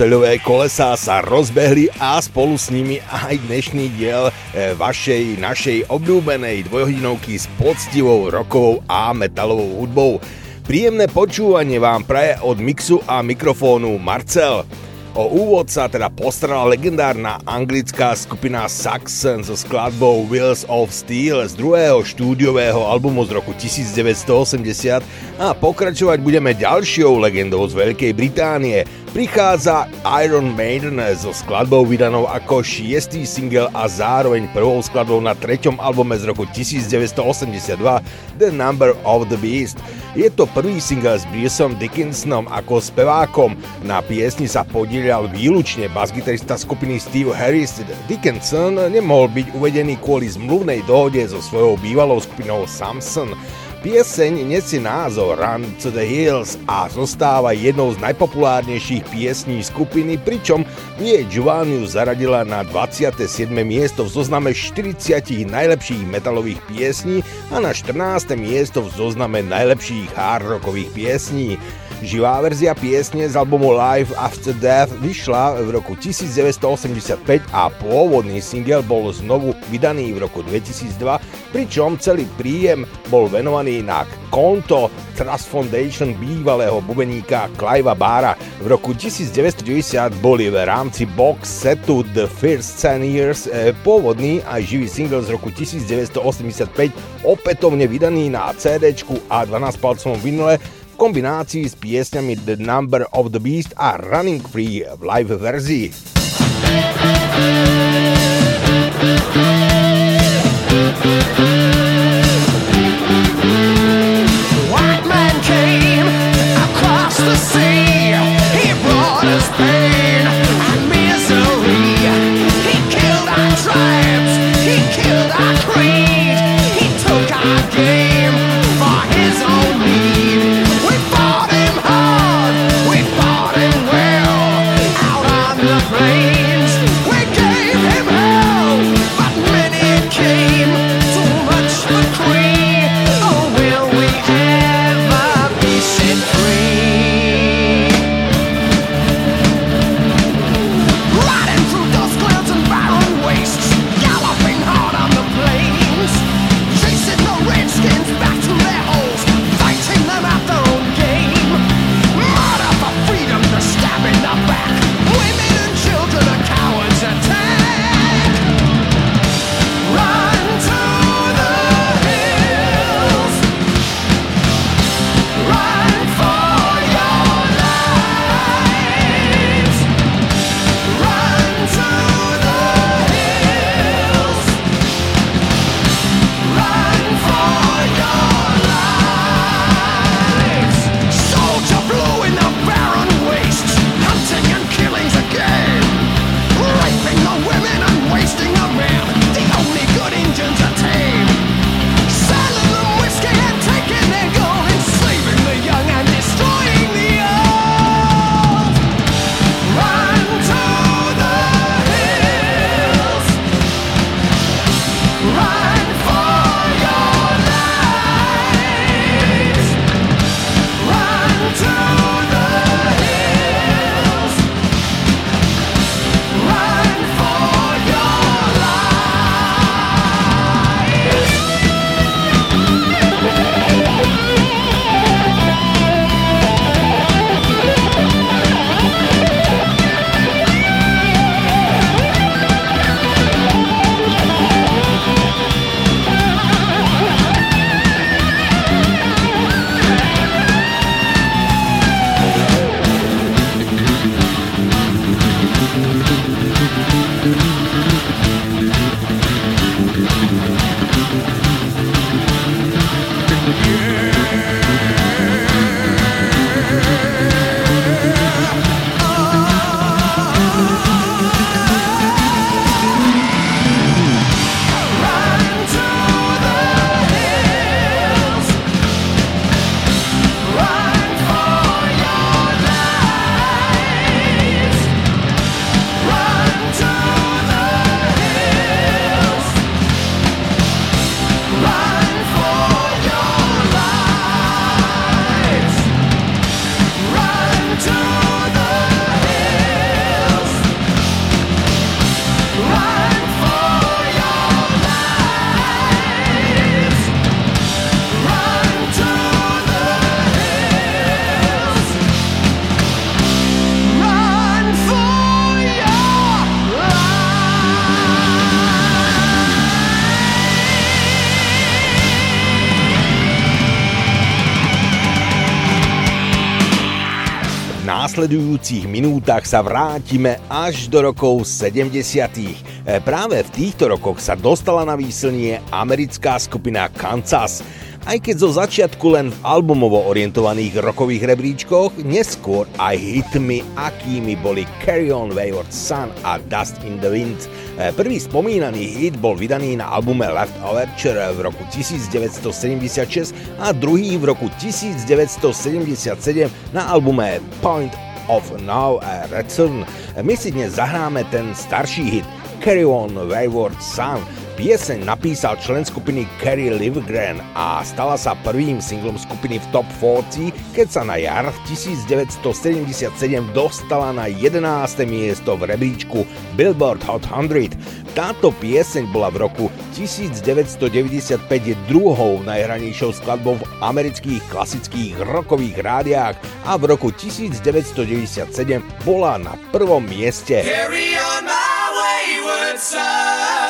Oceľové kolesá sa rozbehli a spolu s nimi aj dnešný diel e, vašej, našej obľúbenej dvojhodinovky s poctivou rokovou a metalovou hudbou. Príjemné počúvanie vám praje od mixu a mikrofónu Marcel. O úvod sa teda postarala legendárna anglická skupina Saxon so skladbou Wheels of Steel z druhého štúdiového albumu z roku 1980 a pokračovať budeme ďalšou legendou z Veľkej Británie. Prichádza Iron Maiden so skladbou vydanou ako šiestý single a zároveň prvou skladbou na treťom albume z roku 1982 The Number of the Beast. Je to prvý single s Bruceom Dickinsonom ako spevákom. Na piesni sa podielal výlučne basgitarista skupiny Steve Harris. Dickinson nemohol byť uvedený kvôli zmluvnej dohode so svojou bývalou skupinou Samson. Pieseň nesie názov Run to the Hills a zostáva jednou z najpopulárnejších piesní skupiny, pričom nie Giovanniu zaradila na 27. miesto v zozname 40 najlepších metalových piesní a na 14. miesto v zozname najlepších hard rockových piesní. Živá verzia piesne z albumu Live After Death vyšla v roku 1985 a pôvodný single bol znovu vydaný v roku 2002, pričom celý príjem bol venovaný na konto Trust Foundation bývalého bubeníka Clive'a Bára. V roku 1990 boli v rámci box setu The First 10 Years eh, pôvodný a živý single z roku 1985 opätovne vydaný na CD a 12 palcovom vinile kombinácii s piesňami The Number of the Beast a Running Free v live verzii. White následujúcich minútach sa vrátime až do rokov 70. E, práve v týchto rokoch sa dostala na výslnie americká skupina Kansas. Aj keď zo začiatku len v albumovo orientovaných rokových rebríčkoch, neskôr aj hitmi, akými boli Carry On Wayward Sun a Dust in the Wind. E, prvý spomínaný hit bol vydaný na albume Left Overture v roku 1976 a druhý v roku 1977 na albume Point of Now a Return. My si dnes zahráme ten starší hit Carry On Wayward Sun, Pieseň napísal člen skupiny Kerry Livgren a stala sa prvým singlom skupiny v Top 40, keď sa na jar 1977 dostala na 11. miesto v rebríčku Billboard Hot 100. Táto pieseň bola v roku 1995 druhou najhranejšou skladbou v amerických klasických rokových rádiách a v roku 1997 bola na prvom mieste. Carry on my wayward son.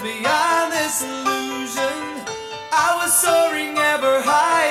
Beyond this illusion. I was soaring ever higher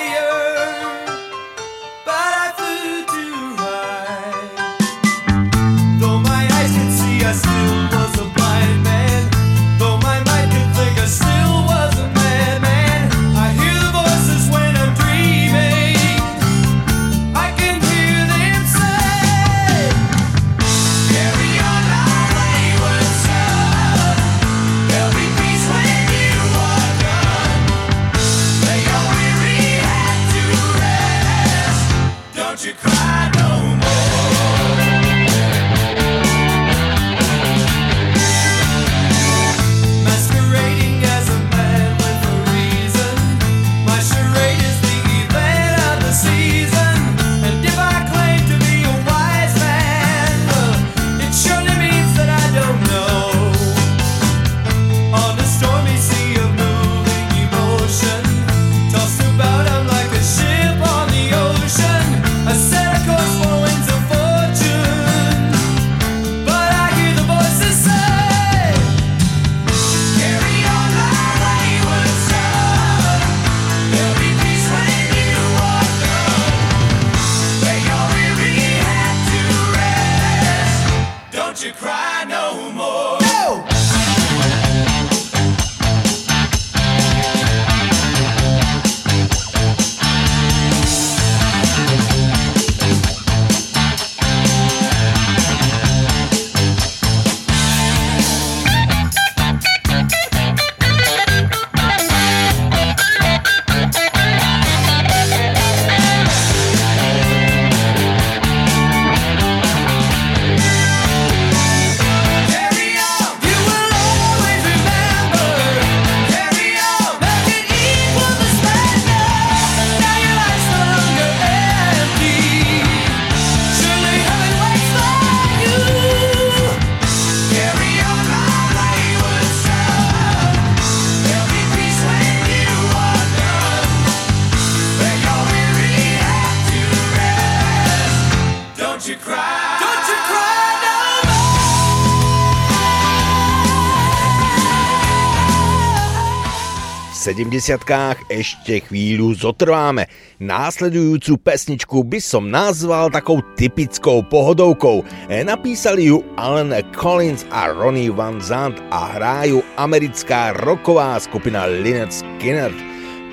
70 ešte chvíľu zotrváme. Následujúcu pesničku by som nazval takou typickou pohodovkou. E, Napísali ju Alan Collins a Ronnie Van Zandt a hrajú americká rocková skupina Lynyrd Skynyrd.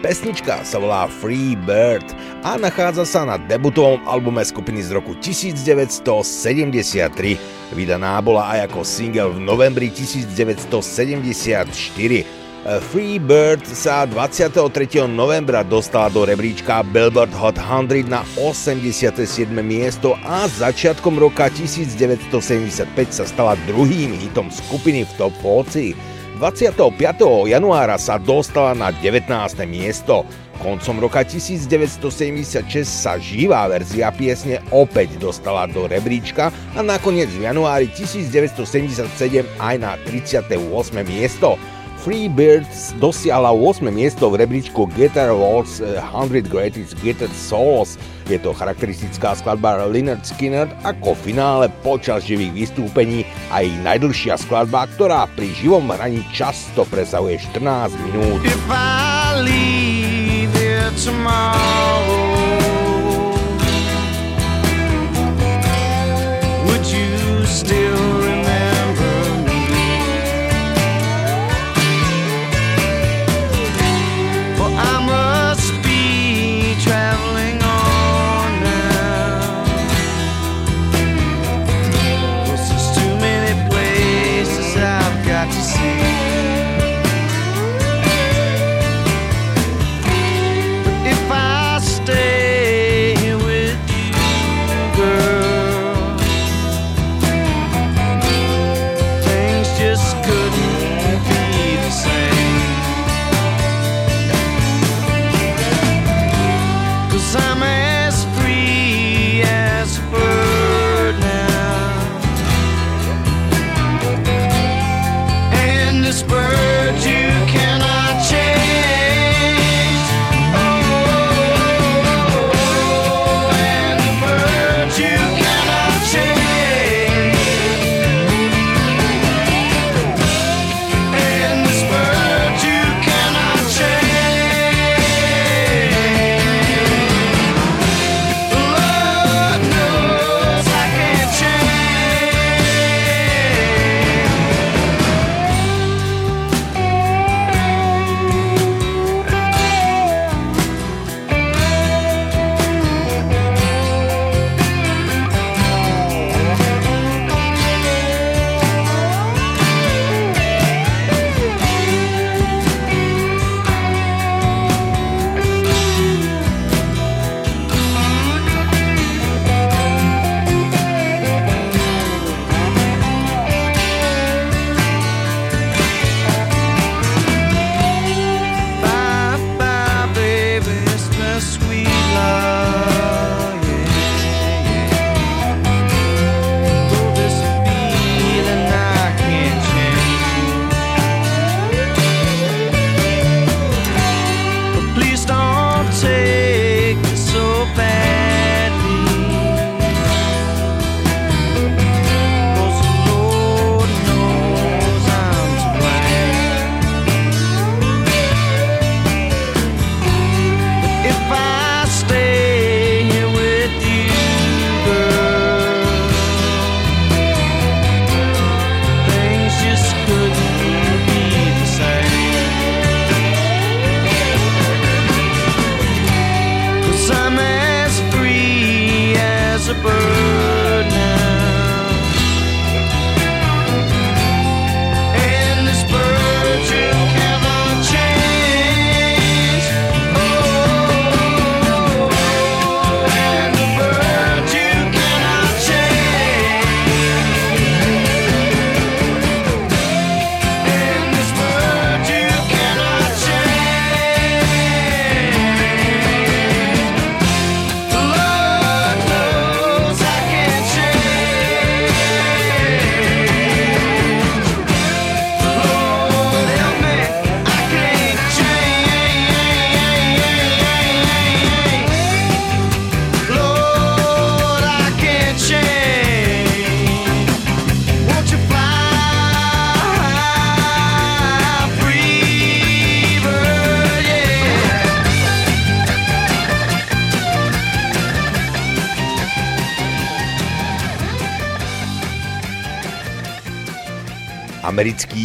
Pesnička sa volá Free Bird a nachádza sa na debutovom albume skupiny z roku 1973. Vydaná bola aj ako single v novembri 1974. Free Bird sa 23. novembra dostala do rebríčka Billboard Hot 100 na 87. miesto a začiatkom roka 1975 sa stala druhým hitom skupiny v top 40. 25. januára sa dostala na 19. miesto. Koncom roka 1976 sa živá verzia piesne opäť dostala do rebríčka a nakoniec v januári 1977 aj na 38. miesto. Freebirds dosiahla 8. miesto v rebríčku Guitar Awards 100 Greatest Guitar Solos. Je to charakteristická skladba Leonard Skinner ako finále počas živých vystúpení a jej najdlhšia skladba, ktorá pri živom hraní často presahuje 14 minút. If I leave still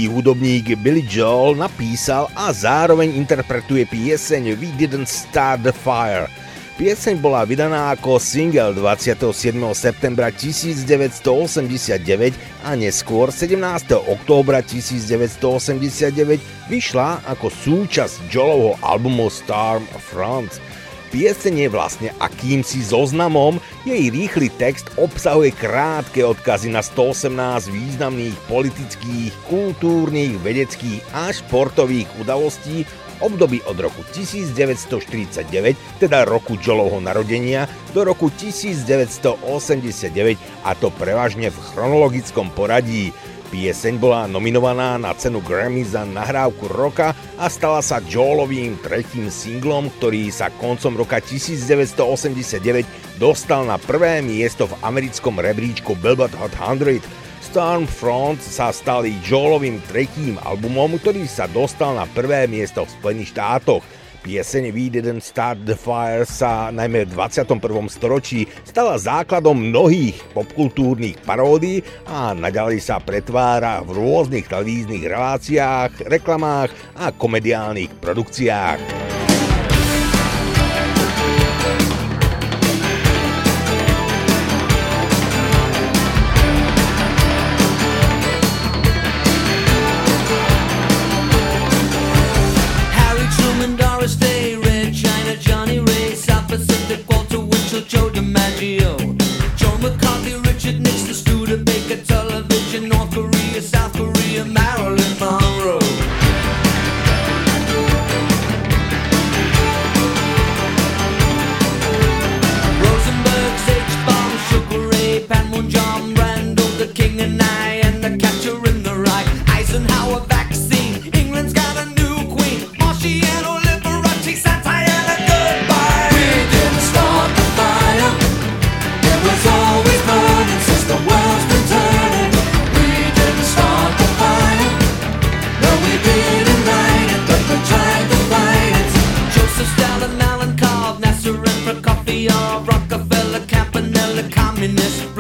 Americký hudobník Billy Joel napísal a zároveň interpretuje pieseň We Didn't Start the Fire. Pieseň bola vydaná ako single 27. septembra 1989 a neskôr 17. októbra 1989 vyšla ako súčasť Joelovho albumu Storm Front. Pieseň je vlastne akýmsi zoznamom, jej rýchly text obsahuje krátke odkazy na 118 významných politických, kultúrnych, vedeckých a športových udalostí období od roku 1949, teda roku Joelovho narodenia, do roku 1989 a to prevažne v chronologickom poradí. Pieseň bola nominovaná na cenu Grammy za nahrávku roka a stala sa Joelovým tretím singlom, ktorý sa koncom roka 1989 dostal na prvé miesto v americkom rebríčku Billboard Hot 100. Stormfront sa stali Joelovým tretím albumom, ktorý sa dostal na prvé miesto v Spojených štátoch. Pieseň We Didn't Start the Fire sa najmä v 21. storočí stala základom mnohých popkultúrnych paródií a naďalej sa pretvára v rôznych televíznych reláciách, reklamách a komediálnych produkciách. This.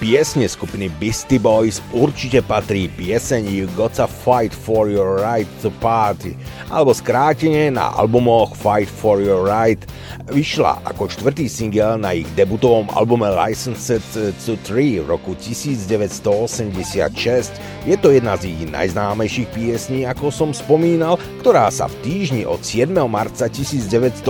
Piesne skupiny Beastie Boys určite patrí pieseň You Gotta Fight for Your Right to Party, alebo skrátenie na albumoch Fight for Your Right. Vyšla ako štvrtý single na ich debutovom albume Licensed to 3 v roku 1986. Je to jedna z ich najznámejších piesní, ako som spomínal, ktorá sa v týždni od 7. marca 1987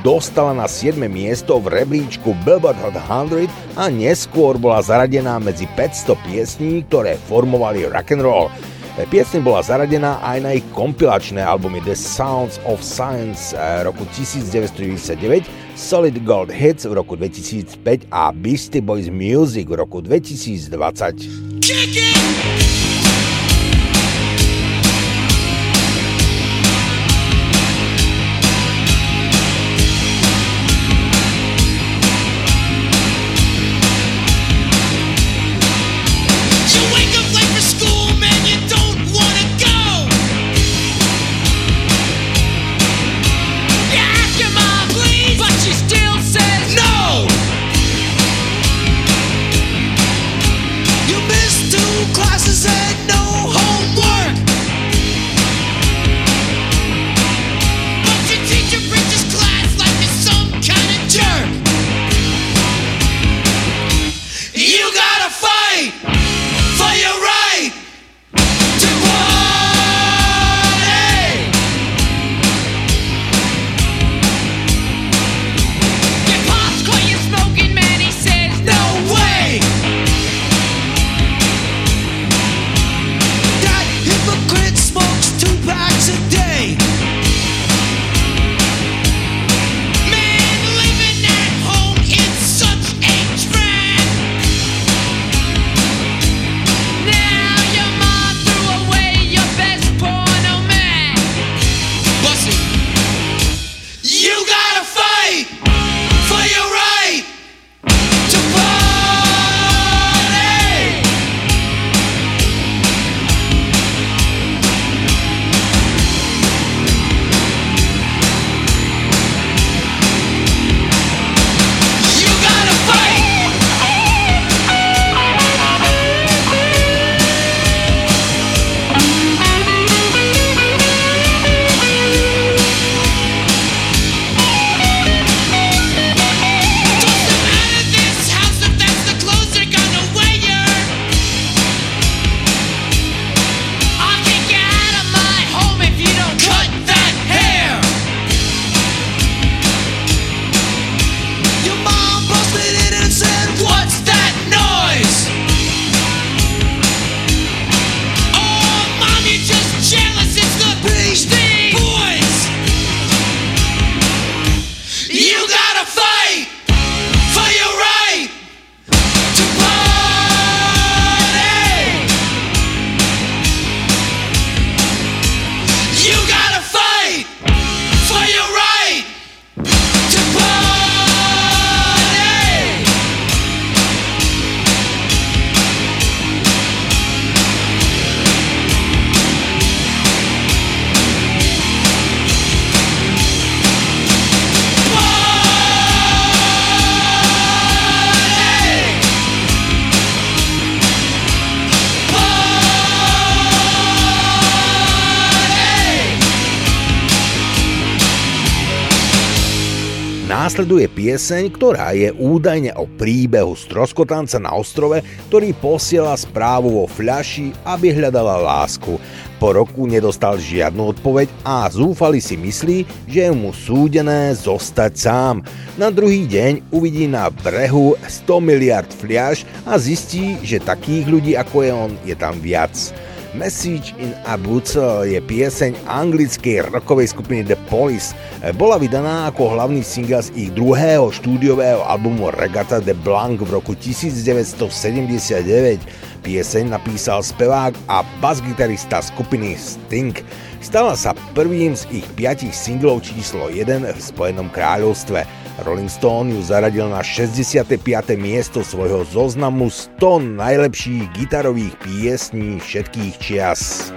dostala na 7. miesto v rebríčku Billboard Hot 100 a neskôr bola zaradená medzi 500 piesní, ktoré formovali rock and roll. Piesň bola zaradená aj na ich kompilačné albumy The Sounds of Science eh, roku 1999, Solid Gold Hits v roku 2005 a Beastie Boys Music v roku 2020. Kick it! Následuje pieseň, ktorá je údajne o príbehu stroskotanca na ostrove, ktorý posiela správu vo fľaši, aby hľadala lásku. Po roku nedostal žiadnu odpoveď a zúfali si myslí, že je mu súdené zostať sám. Na druhý deň uvidí na brehu 100 miliard fľaš a zistí, že takých ľudí ako je on je tam viac. Message in a je pieseň anglickej rockovej skupiny The Police. Bola vydaná ako hlavný single z ich druhého štúdiového albumu Regatta de Blanc v roku 1979. Pieseň napísal spevák a basgitarista skupiny Sting. Stala sa prvým z ich piatich singlov číslo 1 v Spojenom kráľovstve. Rolling Stone ju zaradil na 65. miesto svojho zoznamu 100 najlepších gitarových piesní všetkých čias.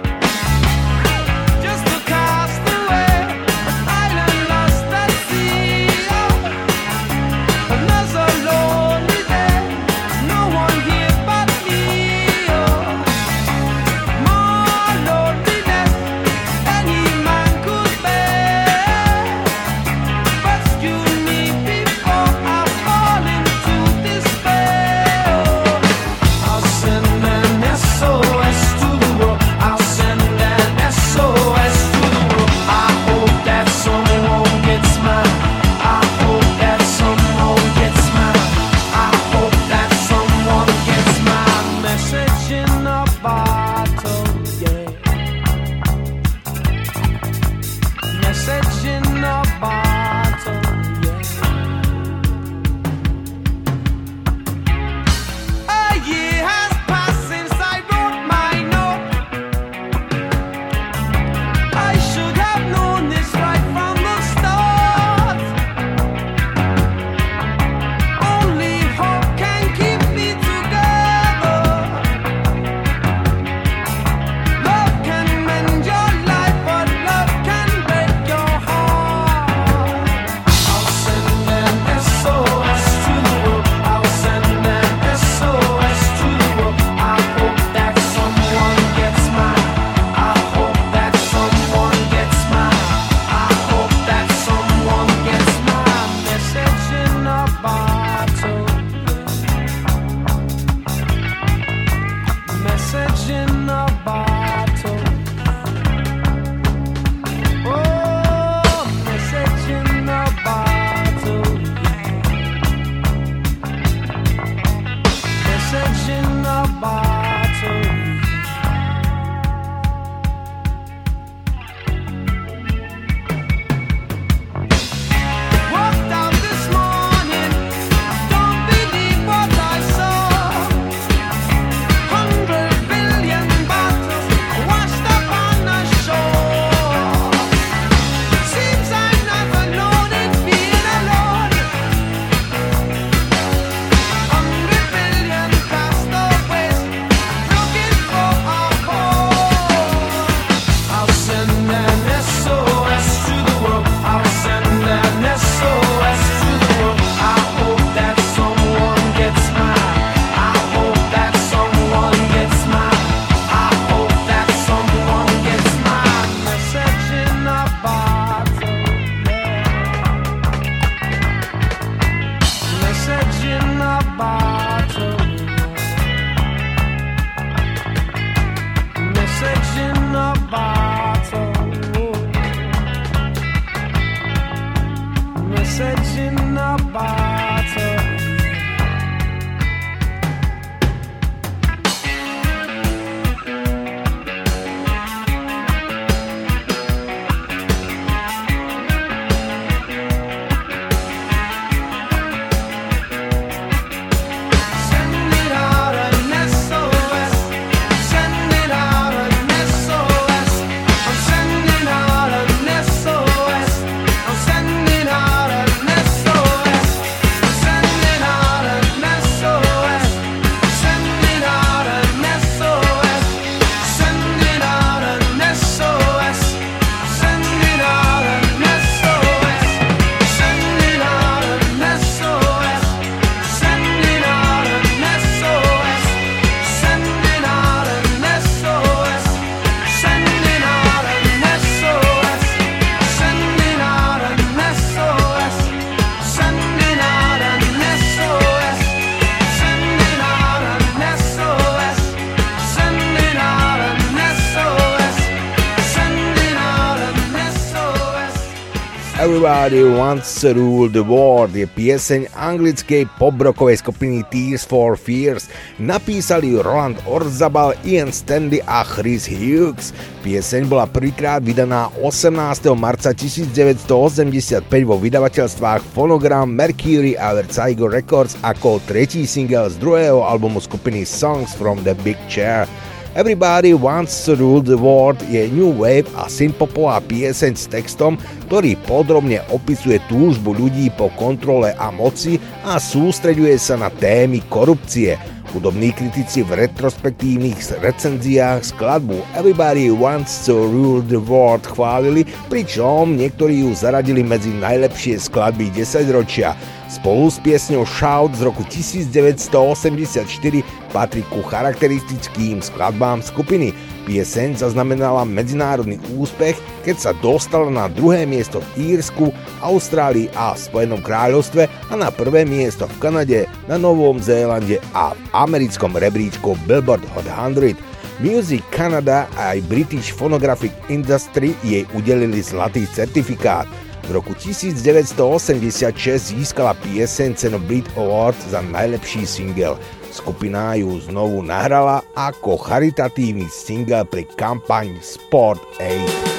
Everybody Wants to Rule the World je pieseň anglickej pobrokovej skupiny Tears for Fears. Napísali Roland Orzabal, Ian Stanley a Chris Hughes. Pieseň bola prvýkrát vydaná 18. marca 1985 vo vydavateľstvách Phonogram, Mercury a Vertigo Records ako tretí single z druhého albumu skupiny Songs from the Big Chair. Everybody Wants to Rule the World je new wave a synpopová pieseň s textom, ktorý podrobne opisuje túžbu ľudí po kontrole a moci a sústreďuje sa na témy korupcie. Hudobní kritici v retrospektívnych recenziách skladbu Everybody Wants to Rule the World chválili, pričom niektorí ju zaradili medzi najlepšie skladby 10 ročia. Spolu s piesňou Shout z roku 1984 patrí ku charakteristickým skladbám skupiny. Pieseň zaznamenala medzinárodný úspech, keď sa dostala na druhé miesto v Írsku, Austrálii a Spojenom kráľovstve a na prvé miesto v Kanade, na Novom Zélande a v americkom rebríčku Billboard Hot 100. Music Canada a aj British Phonographic Industry jej udelili zlatý certifikát. V roku 1986 získala pieseň cenu Brit Award za najlepší single. Skupina ju znovu nahrala ako charitatívny single pri kampaň Sport Aid.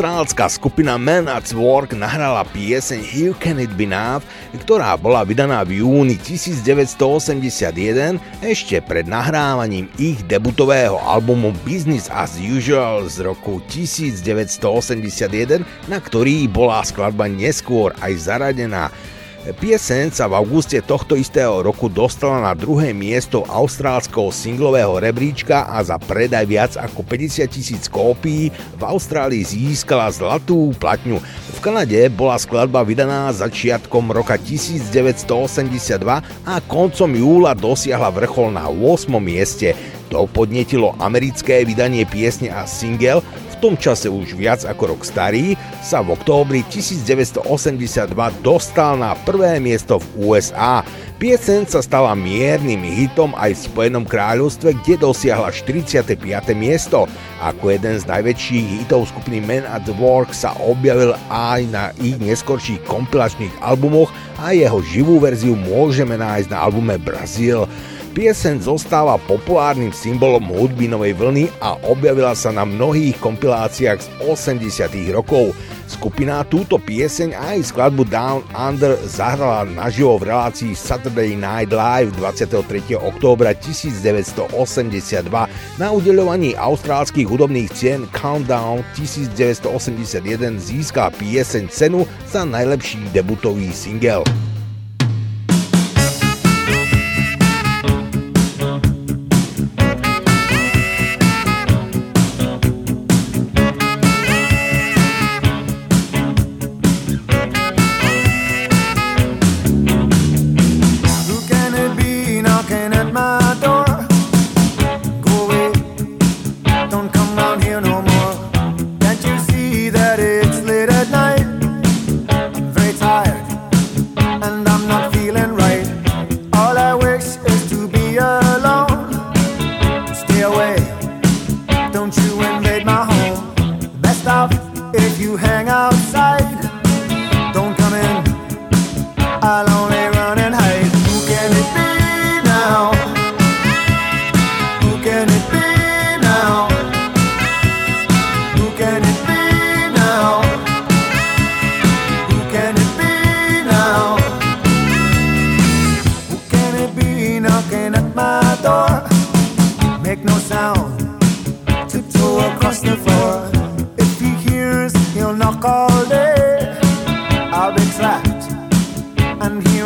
Austrálska skupina Man at Work nahrala pieseň Here Can It Be Now, ktorá bola vydaná v júni 1981 ešte pred nahrávaním ich debutového albumu Business as Usual z roku 1981, na ktorý bola skladba neskôr aj zaradená. Pieseň sa v auguste tohto istého roku dostala na druhé miesto austrálskeho singlového rebríčka a za predaj viac ako 50 tisíc kópií v Austrálii získala zlatú platňu. V Kanade bola skladba vydaná začiatkom roka 1982 a koncom júla dosiahla vrchol na 8. mieste. To podnetilo americké vydanie piesne a single, tom čase už viac ako rok starý, sa v októbri 1982 dostal na prvé miesto v USA. Piesen sa stala miernym hitom aj v Spojenom kráľovstve, kde dosiahla 45. miesto. Ako jeden z najväčších hitov skupiny Men at Work sa objavil aj na ich neskorších kompilačných albumoch a jeho živú verziu môžeme nájsť na albume Brazil. Pieseň zostáva populárnym symbolom hudby novej vlny a objavila sa na mnohých kompiláciách z 80 rokov. Skupina túto pieseň aj skladbu Down Under zahrala naživo v relácii Saturday Night Live 23. októbra 1982 na udeľovaní austrálskych hudobných cien Countdown 1981 získala pieseň cenu za najlepší debutový single.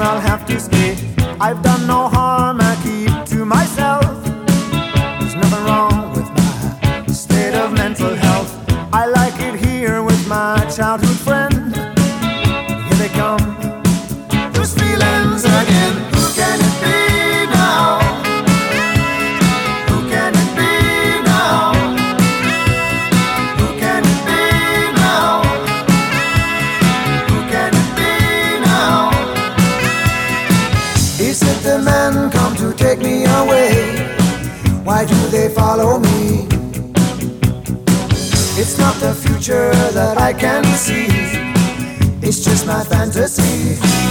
I'll have to stay. I've done no harm. future that I can see. It's just my fantasy.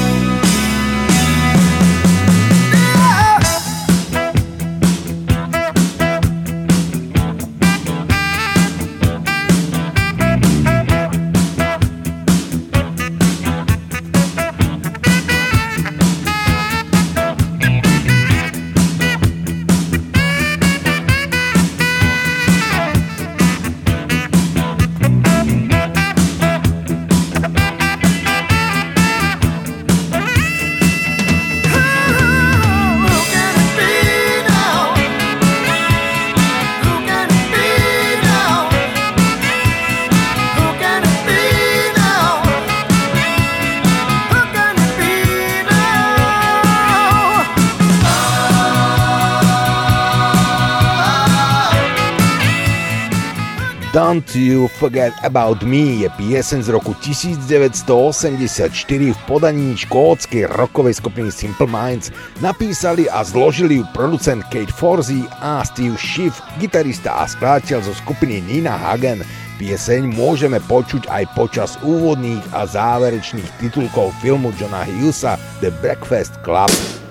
Forget About Me je piesen z roku 1984 v podaní škótskej rockovej skupiny Simple Minds. Napísali a zložili ju producent Kate Forsey a Steve Schiff, gitarista a skladateľ zo skupiny Nina Hagen. Pieseň môžeme počuť aj počas úvodných a záverečných titulkov filmu Johna Hughesa The Breakfast Club.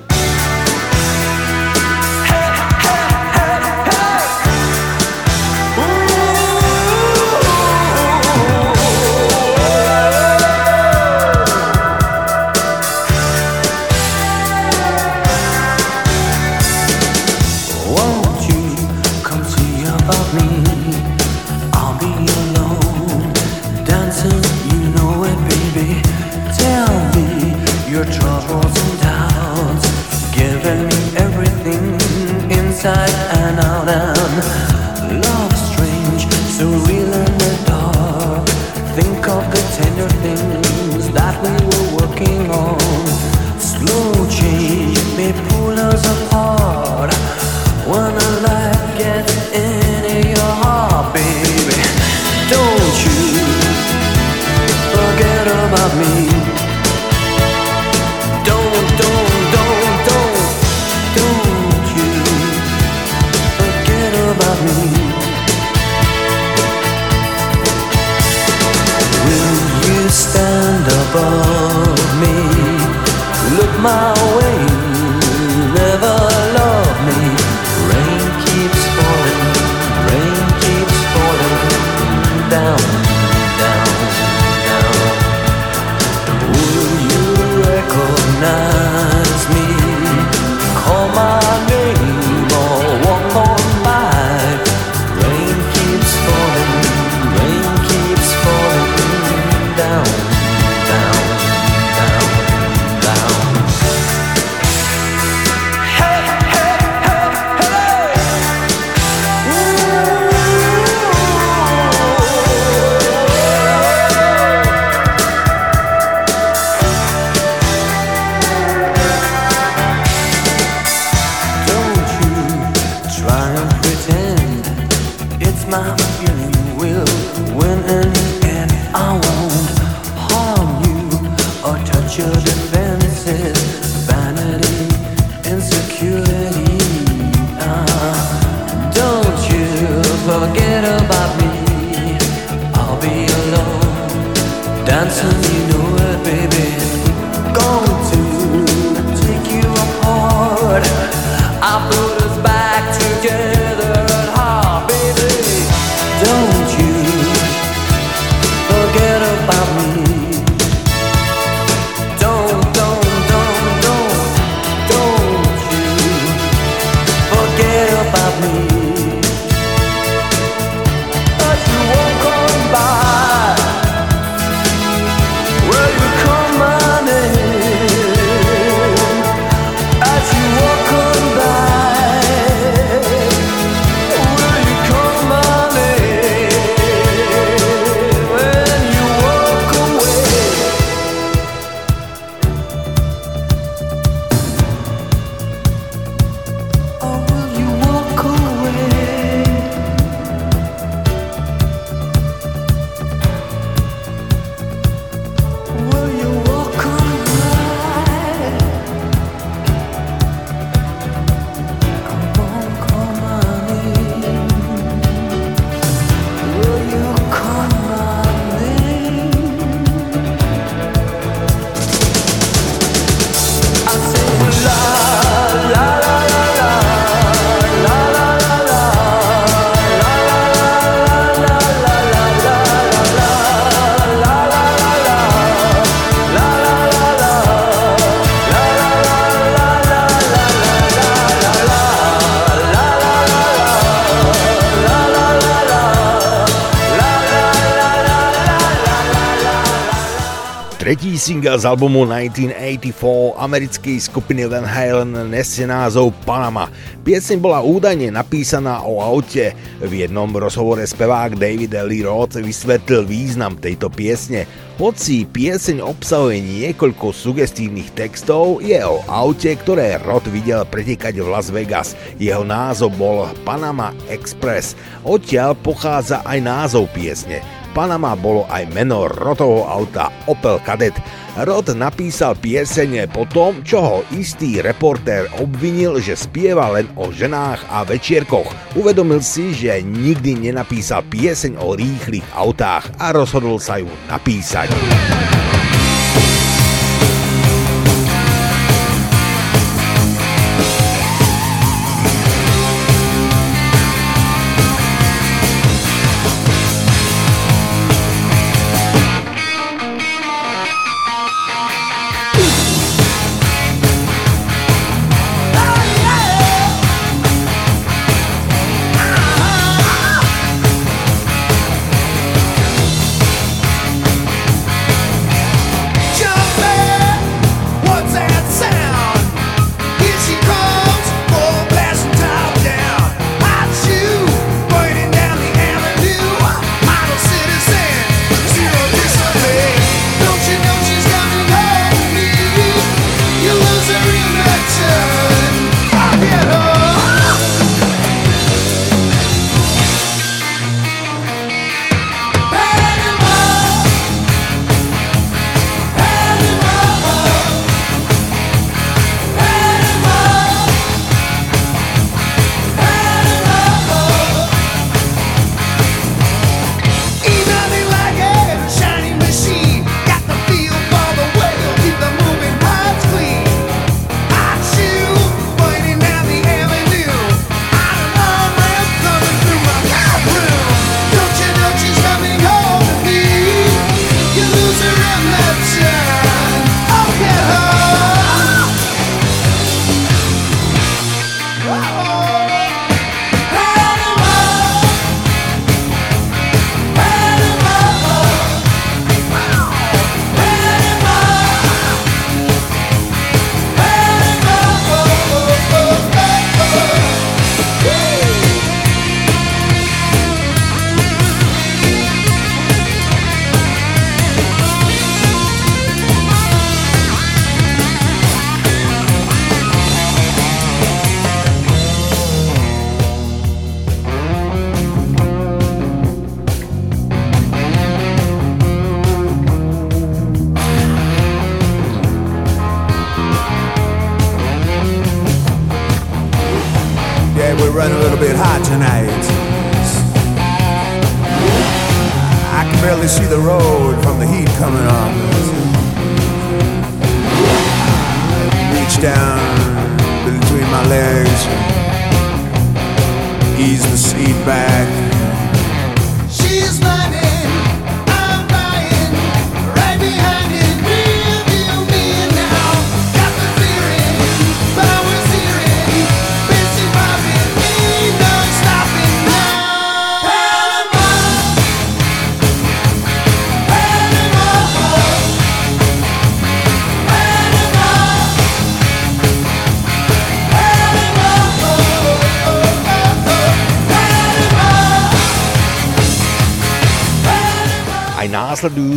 Single z albumu 1984 americkej skupiny Van Halen nesie názov Panama. Pieseň bola údajne napísaná o aute. V jednom rozhovore spevák David Lee Roth vysvetlil význam tejto piesne. Hoci pieseň obsahuje niekoľko sugestívnych textov, je o aute, ktoré Roth videl pretekať v Las Vegas. Jeho názov bol Panama Express. Odtiaľ pochádza aj názov piesne. Panama bolo aj meno Rotovho auta Opel Kadett. Rod napísal pieseň po tom, čo ho istý reportér obvinil, že spieva len o ženách a večierkoch. Uvedomil si, že nikdy nenapísal pieseň o rýchlych autách a rozhodol sa ju napísať.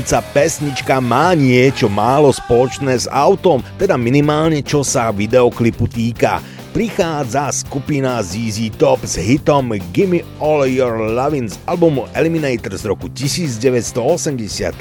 Následujúca pesnička má niečo málo spoločné s autom, teda minimálne čo sa videoklipu týka. Prichádza skupina ZZ Top s hitom Gimme All Your Lovin' z albumu Eliminator z roku 1983.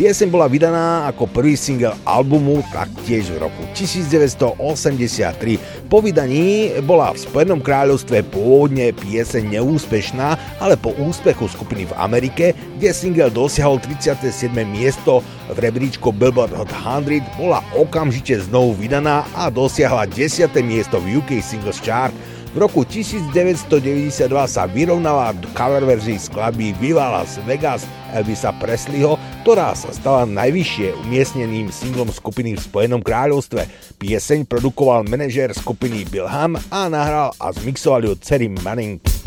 Pieseň bola vydaná ako prvý single albumu taktiež v roku 1983. Po vydaní bola v Spojenom kráľovstve pôvodne pieseň neúspešná, ale po úspechu skupiny v Amerike, kde single dosiahol 37. miesto v rebríčku Billboard Hot 100, bola okamžite znovu vydaná a dosiahla 10. miesto v UK Singles Chart. V roku 1992 sa vyrovnala cover verzii skladby Viva Las Vegas Elvisa Presleyho, ktorá sa stala najvyššie umiestneným singlom skupiny v Spojenom kráľovstve. Pieseň produkoval manažér skupiny Bill Ham a nahral a zmixoval ju Terry Manning.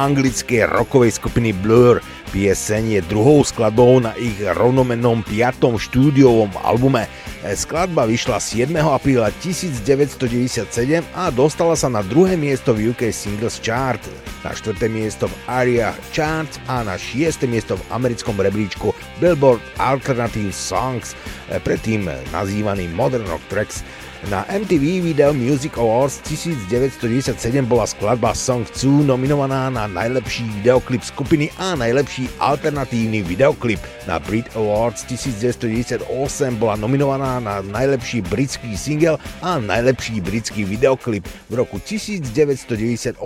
Anglickej rockovej skupiny Blur. Pieseň je druhou skladbou na ich rovnomennom piatom štúdiovom albume. E, Skladba vyšla 7. apríla 1997 a dostala sa na druhé miesto v UK Singles Chart, na štvrté miesto v ARIA Charts a na šiesté miesto v americkom rebríčku Billboard Alternative Songs, e, predtým nazývaný Modern Rock Tracks. Na MTV Video Music Awards 1997 bola skladba Song 2 nominovaná na najlepší videoklip skupiny a najlepší alternatívny videoklip. Na Brit Awards 1998 bola nominovaná na najlepší britský single a najlepší britský videoklip. V roku 1998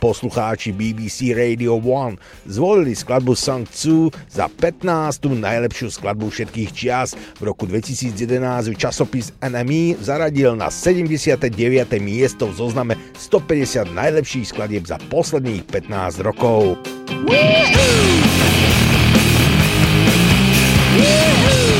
poslucháči BBC Radio 1 zvolili skladbu Song 2 za 15. najlepšiu skladbu všetkých čias. V roku 2011 časopis NME zaradil na 79. miesto v zozname 150 najlepších skladieb za posledných 15 rokov. I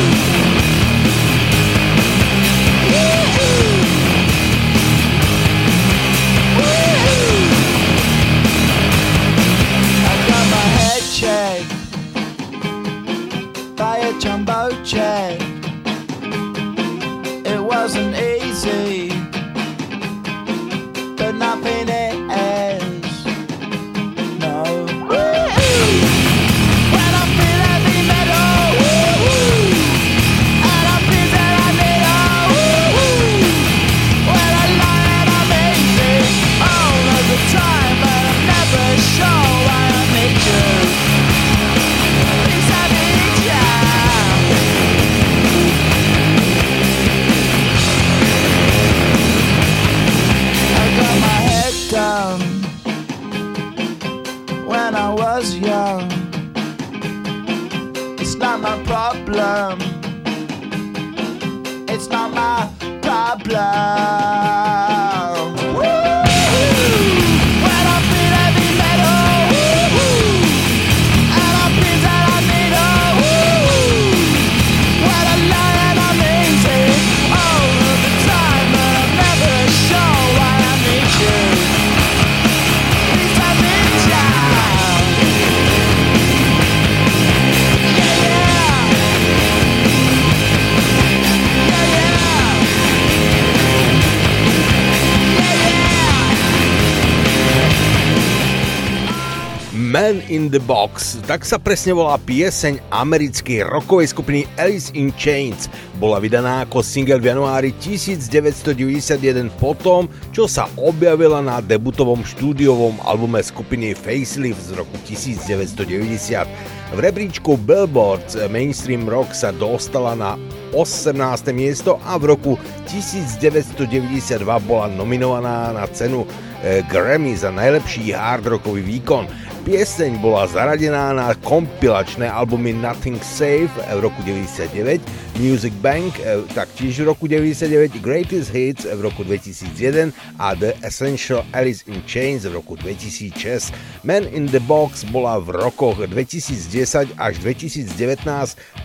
the Box, tak sa presne volá pieseň americkej rockovej skupiny Alice in Chains. Bola vydaná ako single v januári 1991 potom, čo sa objavila na debutovom štúdiovom albume skupiny Facelift z roku 1990. V rebríčku Billboard Mainstream Rock sa dostala na 18. miesto a v roku 1992 bola nominovaná na cenu eh, Grammy za najlepší hard rockový výkon. Pieseň bola zaradená na kompilačné albumy Nothing Safe v roku 99, Music Bank eh, taktiež v roku 99, Greatest Hits v roku 2001 a The Essential Alice in Chains v roku 2006. Man in the Box bola v rokoch 2010 až 2019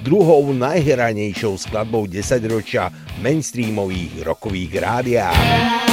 druhou najhranejšou skladbou 10 ročia mainstreamových rokových rádiách.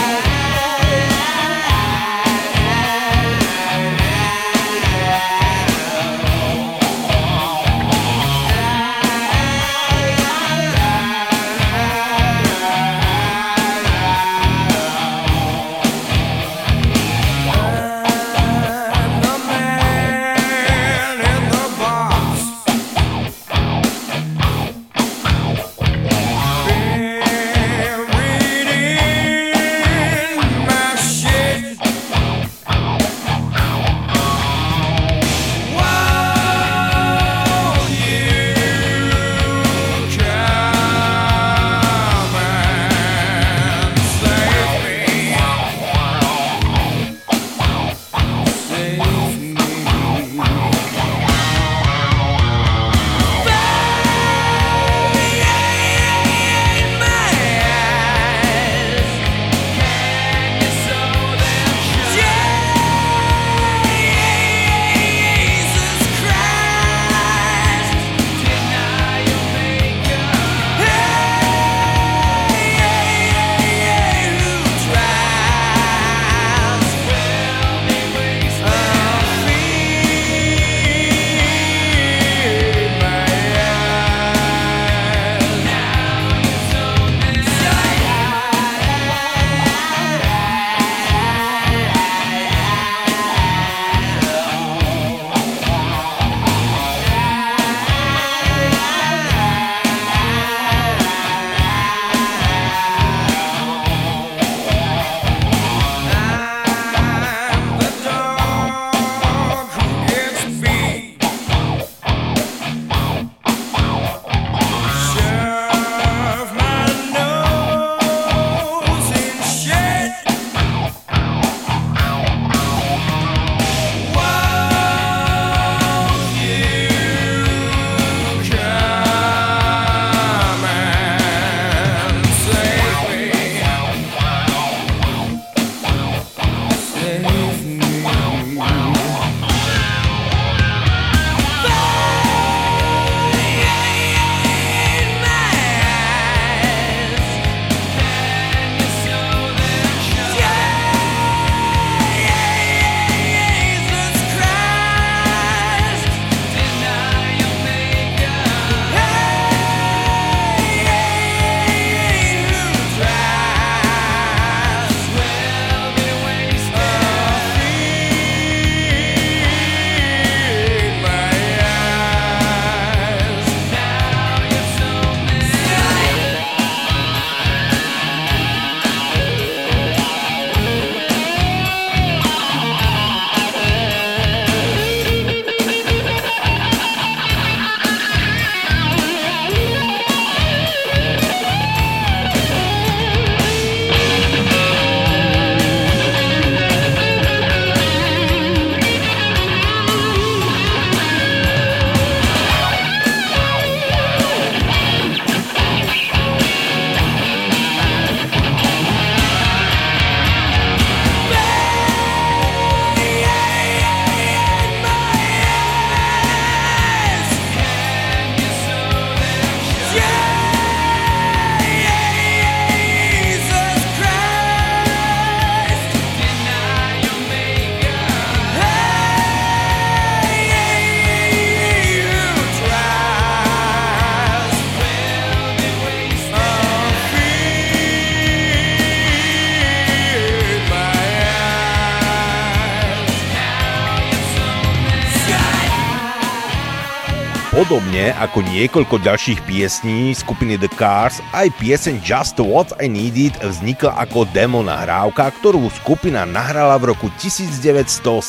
Podobne ako niekoľko ďalších piesní skupiny The Cars, aj pieseň Just What I Needed vznikla ako demo nahrávka, ktorú skupina nahrala v roku 1977.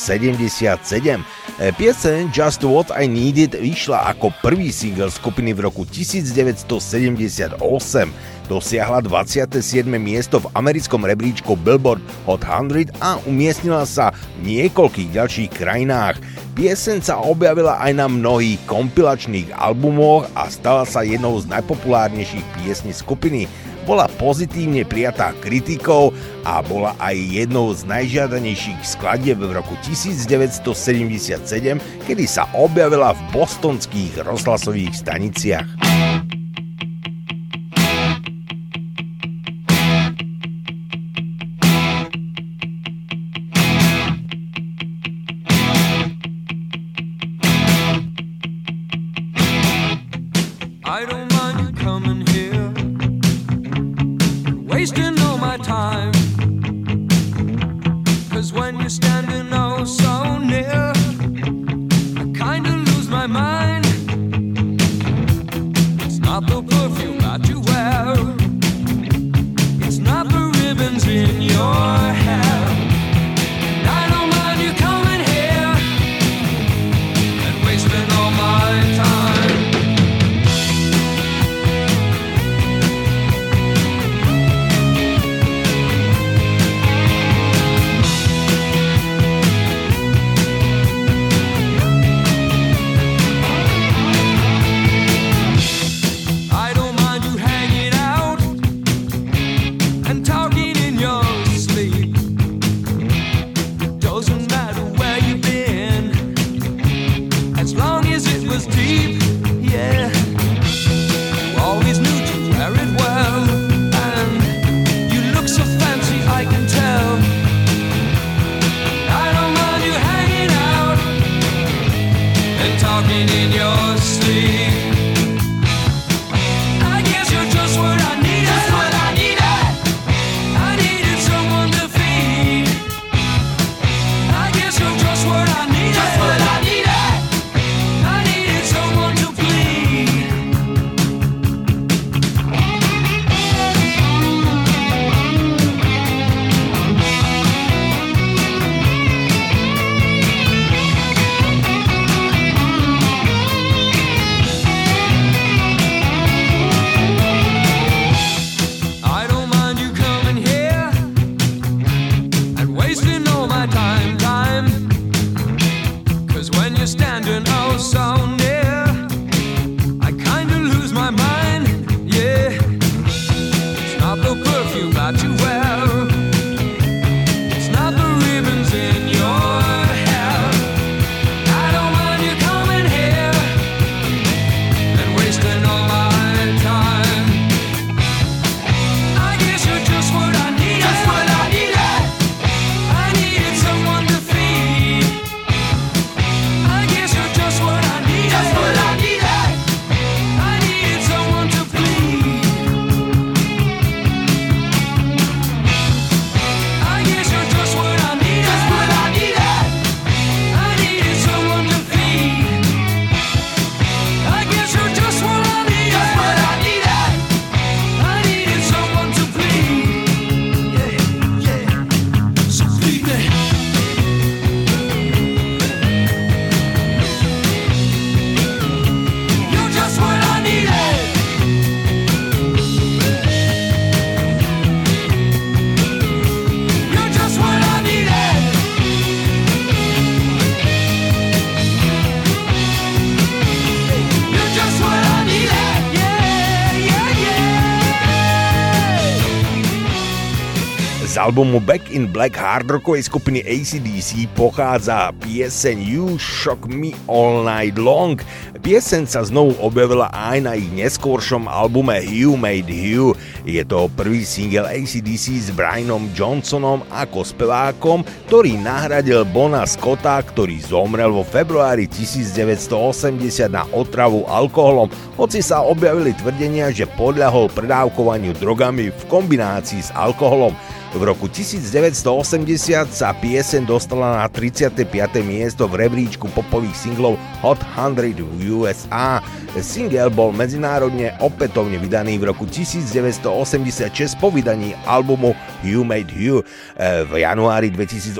E, pieseň Just What I Needed vyšla ako prvý single skupiny v roku 1978 dosiahla 27. miesto v americkom rebríčku Billboard Hot 100 a umiestnila sa v niekoľkých ďalších krajinách. Pieseň sa objavila aj na mnohých kompilačných albumoch a stala sa jednou z najpopulárnejších piesní skupiny. Bola pozitívne prijatá kritikou a bola aj jednou z najžiadanejších skladieb v roku 1977, kedy sa objavila v bostonských rozhlasových staniciach. Albumu Back in Black hardrockovej skupiny ACDC pochádza pieseň You Shock Me All Night Long. Pieseň sa znovu objavila aj na ich neskôršom albume Hugh Made Hugh. Je to prvý single ACDC s Brianom Johnsonom ako spevákom, ktorý nahradil Bona Scotta, ktorý zomrel vo februári 1980 na otravu alkoholom, hoci sa objavili tvrdenia, že podľahol predávkovaniu drogami v kombinácii s alkoholom. V roku 1980 sa pieseň dostala na 35. miesto v rebríčku popových singlov Hot 100 v USA. Single bol medzinárodne opätovne vydaný v roku 1986 po vydaní albumu You Made You. E, v januári 2018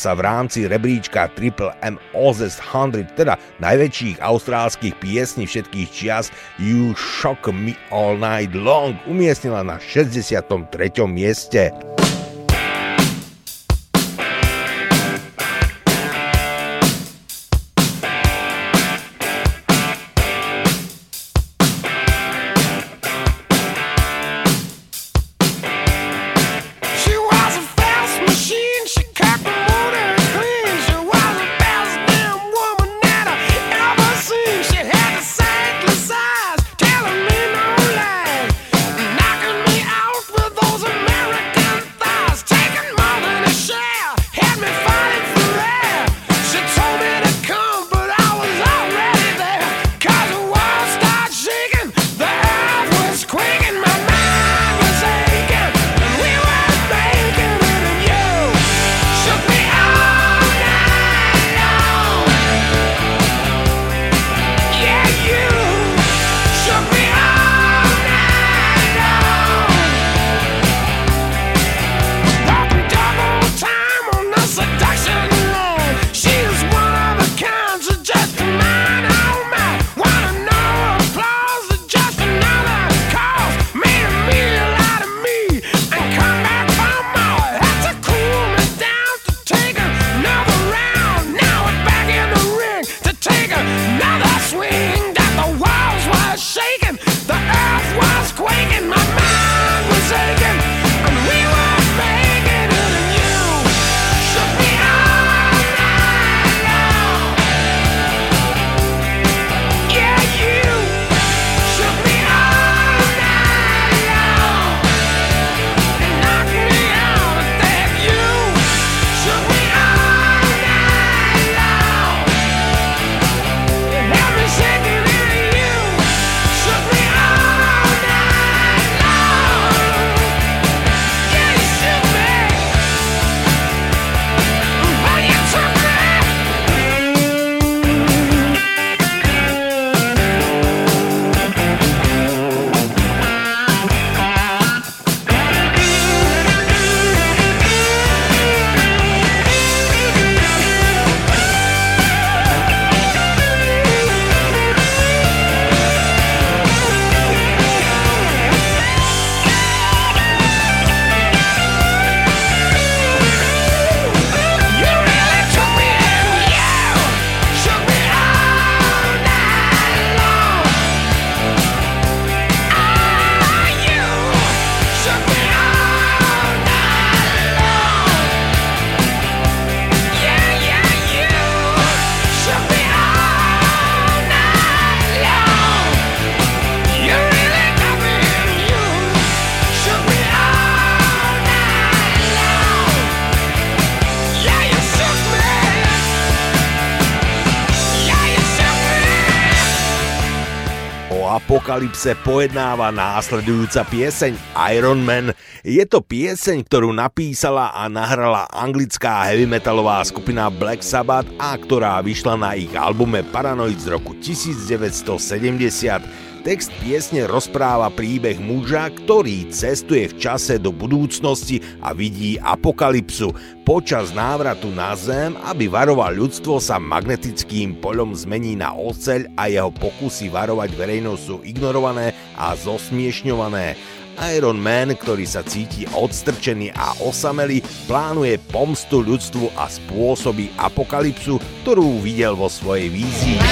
sa v rámci rebríčka Triple M Ozest 100, teda najväčších austrálskych piesní všetkých čias You Shock Me All Night Long umiestnila na 63. mieste. Apokalypse pojednáva následujúca pieseň Iron Man. Je to pieseň, ktorú napísala a nahrala anglická heavy metalová skupina Black Sabbath a ktorá vyšla na ich albume Paranoid z roku 1970. Text piesne rozpráva príbeh muža, ktorý cestuje v čase do budúcnosti a vidí apokalypsu. Počas návratu na Zem, aby varoval ľudstvo, sa magnetickým poľom zmení na oceľ a jeho pokusy varovať verejnosť sú ignorované a zosmiešňované. Iron Man, ktorý sa cíti odstrčený a osamelý, plánuje pomstu ľudstvu a spôsobí apokalypsu, ktorú videl vo svojej vízii.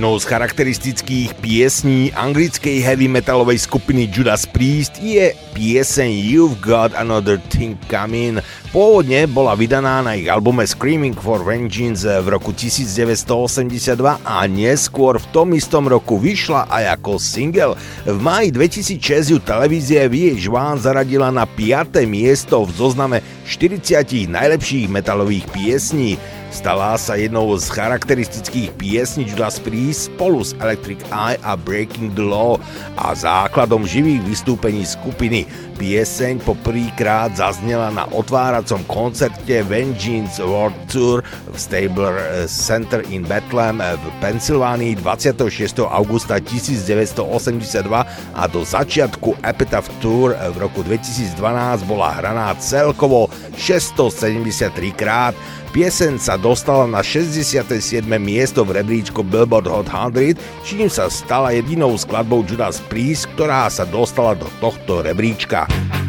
Jednou z charakteristických piesní anglickej heavy metalovej skupiny Judas Priest je pieseň You've Got Another Thing Coming. Pôvodne bola vydaná na ich albume Screaming for Vengeance v roku 1982 a neskôr v tom istom roku vyšla aj ako single. V máji 2006 ju televízie VH1 zaradila na 5. miesto v zozname 40 najlepších metalových piesní. Stala sa jednou z charakteristických piesní Judas Priest spolu s Electric Eye a Breaking the Law a základom živých vystúpení skupiny. Pieseň poprvýkrát zaznela na otváracom koncerte Vengeance World Tour v Stabler Center in Bethlehem v Pensylvánii 26. augusta 1982 a do začiatku Epitaph Tour v roku 2012 bola hraná celkovo 673 krát. Piesen sa dostala na 67. miesto v rebríčku Billboard Hot 100, čím sa stala jedinou skladbou Judas Priest, ktorá sa dostala do tohto rebríčka. Ha ha ha!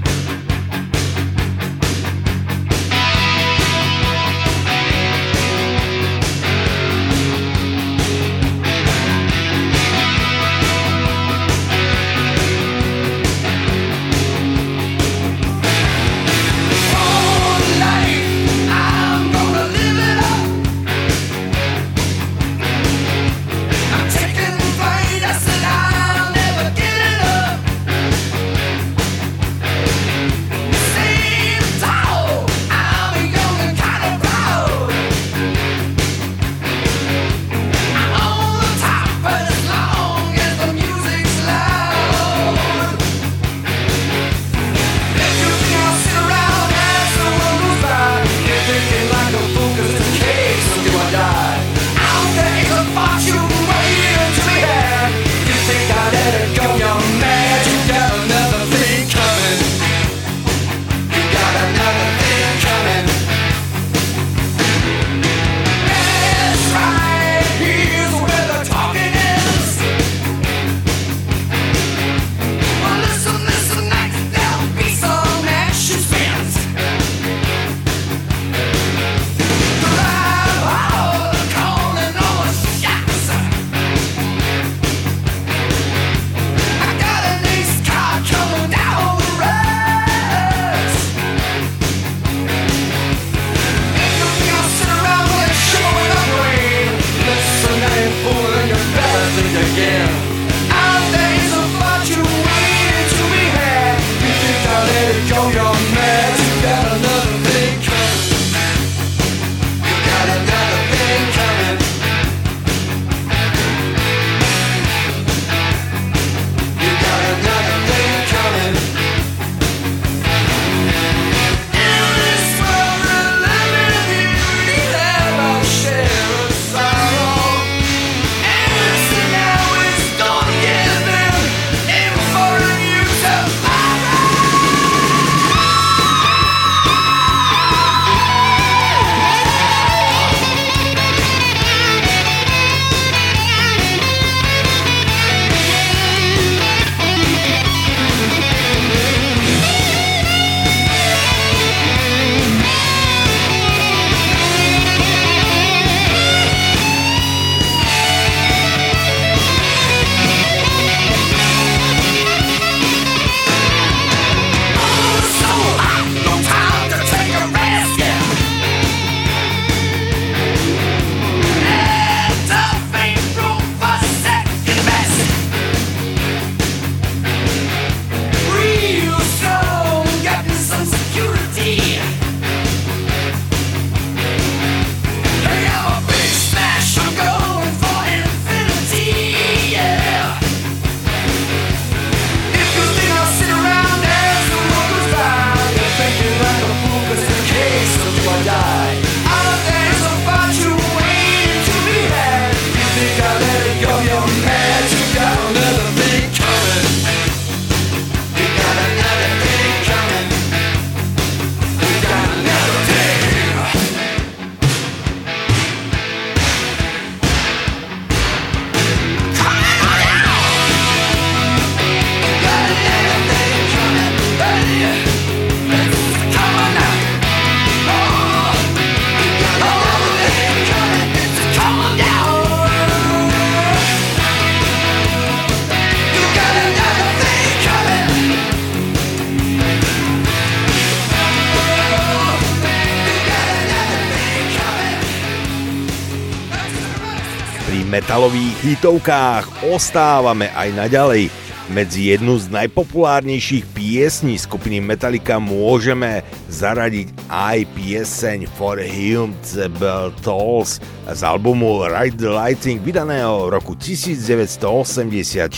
Hitovkách ostávame aj naďalej. Medzi jednu z najpopulárnejších piesní skupiny Metallica môžeme zaradiť aj pieseň For Him the Bell Tolls z albumu Ride the Lighting vydaného v roku 1984.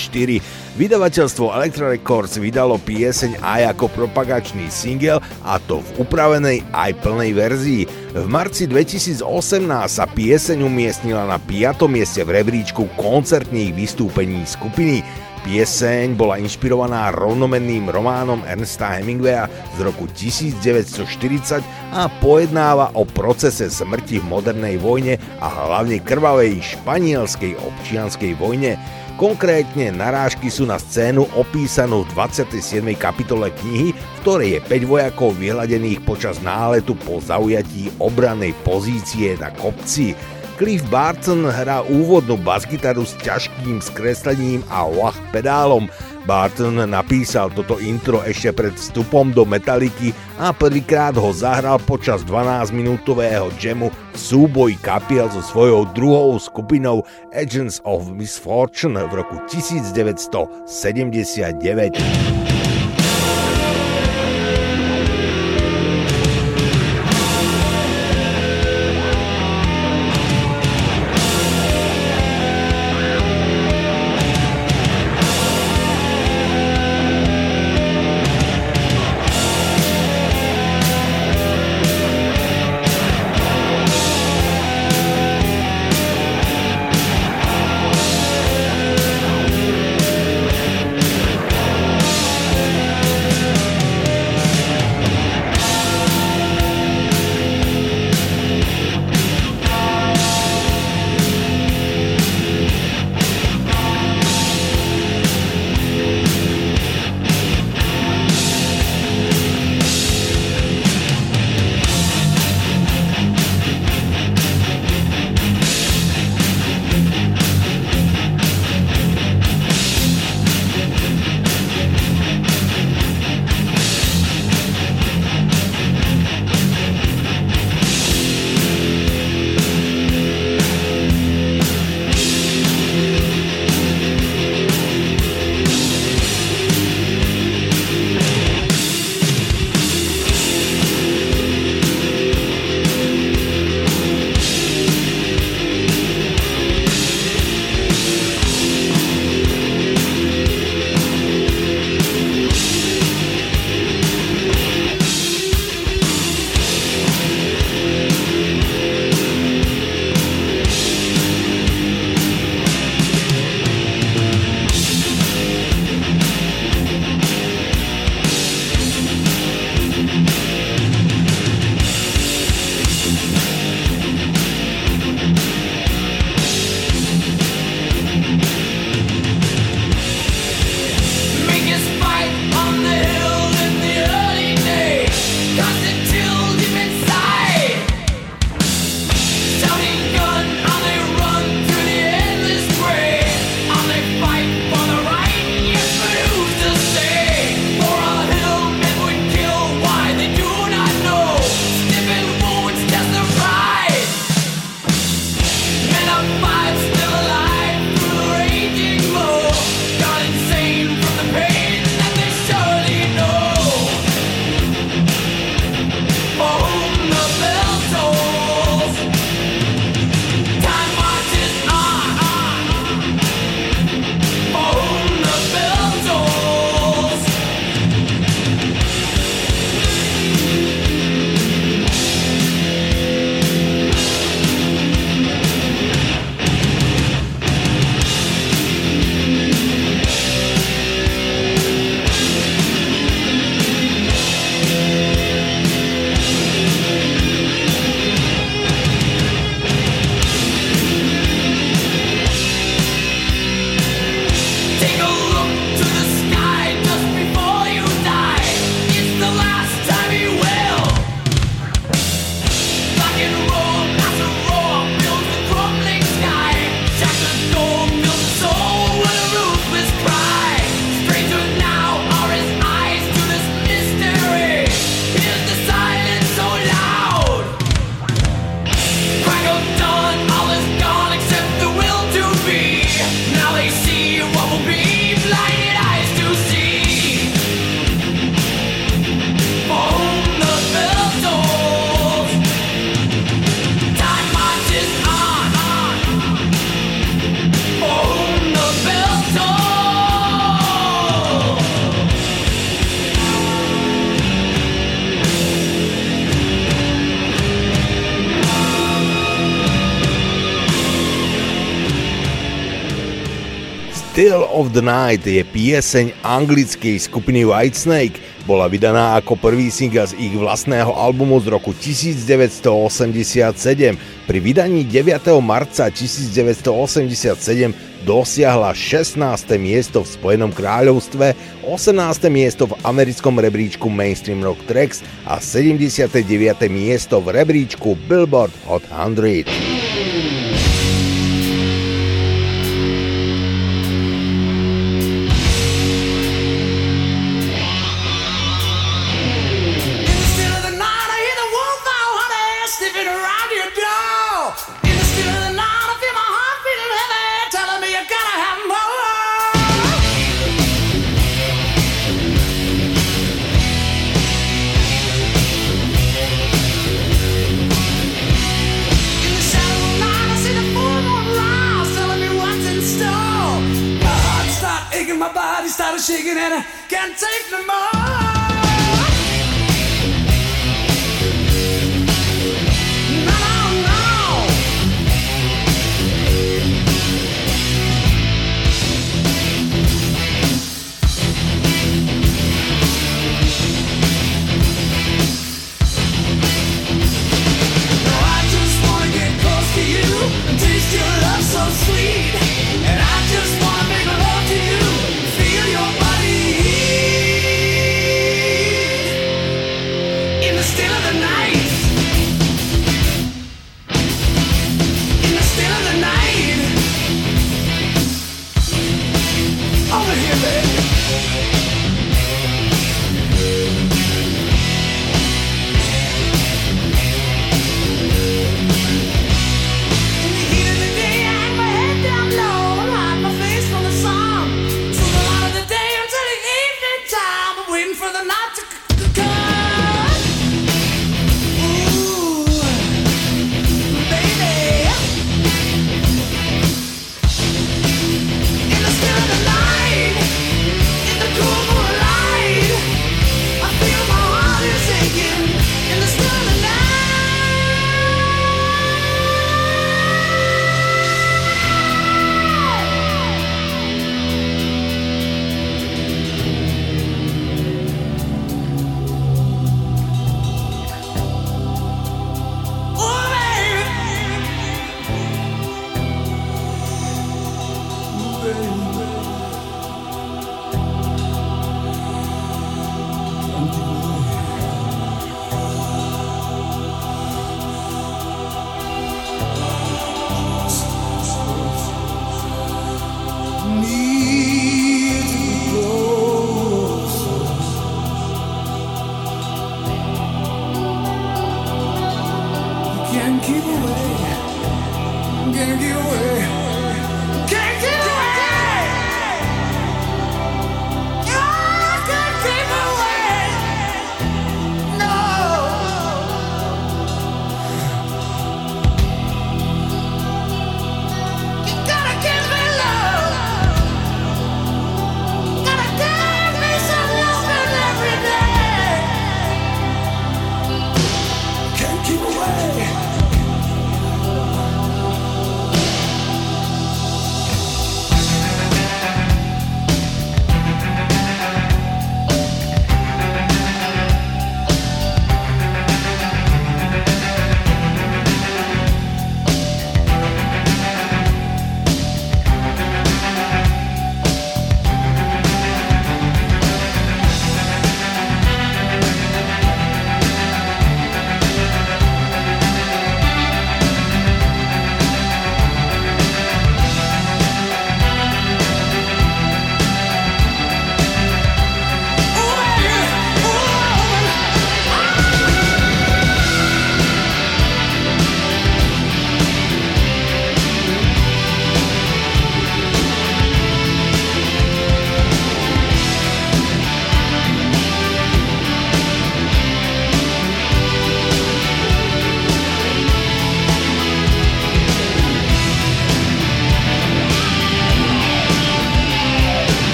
Vydavateľstvo Electra Records vydalo pieseň aj ako propagačný single a to v upravenej aj plnej verzii. V marci 2018 sa pieseň umiestnila na 5. mieste v rebríčku koncertných vystúpení skupiny. Pieseň bola inšpirovaná rovnomenným románom Ernesta Hemingwaya z roku 1940 a pojednáva o procese smrti v modernej vojne a hlavne krvavej španielskej občianskej vojne. Konkrétne narážky sú na scénu opísanú v 27. kapitole knihy, v ktorej je 5 vojakov vyhľadených počas náletu po zaujatí obranej pozície na kopci. Cliff Barton hrá úvodnú basgitaru s ťažkým skreslením a wah pedálom. Barton napísal toto intro ešte pred vstupom do Metaliky a prvýkrát ho zahral počas 12-minútového jamu v súboji kapiel so svojou druhou skupinou Agents of Misfortune v roku 1979. The Night je pieseň anglickej skupiny Whitesnake. Bola vydaná ako prvý single z ich vlastného albumu z roku 1987. Pri vydaní 9. marca 1987 dosiahla 16. miesto v Spojenom kráľovstve, 18. miesto v americkom rebríčku Mainstream Rock Tracks a 79. miesto v rebríčku Billboard Hot 100.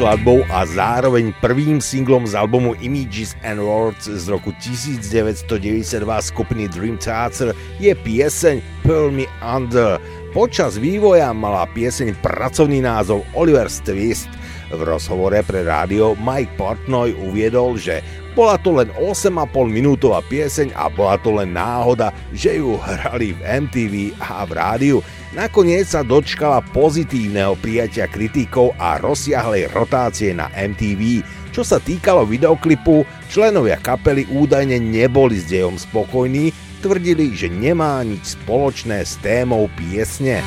skladbou a zároveň prvým singlom z albumu Images and Words z roku 1992 skupiny Dream Theater je pieseň Pearl Me Under. Počas vývoja mala pieseň pracovný názov Oliver's Twist. V rozhovore pre rádio Mike Portnoy uviedol, že bola to len 8,5 minútová pieseň a bola to len náhoda, že ju hrali v MTV a v rádiu. Nakoniec sa dočkala pozitívneho prijatia kritikov a rozsiahlej rotácie na MTV. Čo sa týkalo videoklipu, členovia kapely údajne neboli s dejom spokojní, tvrdili, že nemá nič spoločné s témou piesne.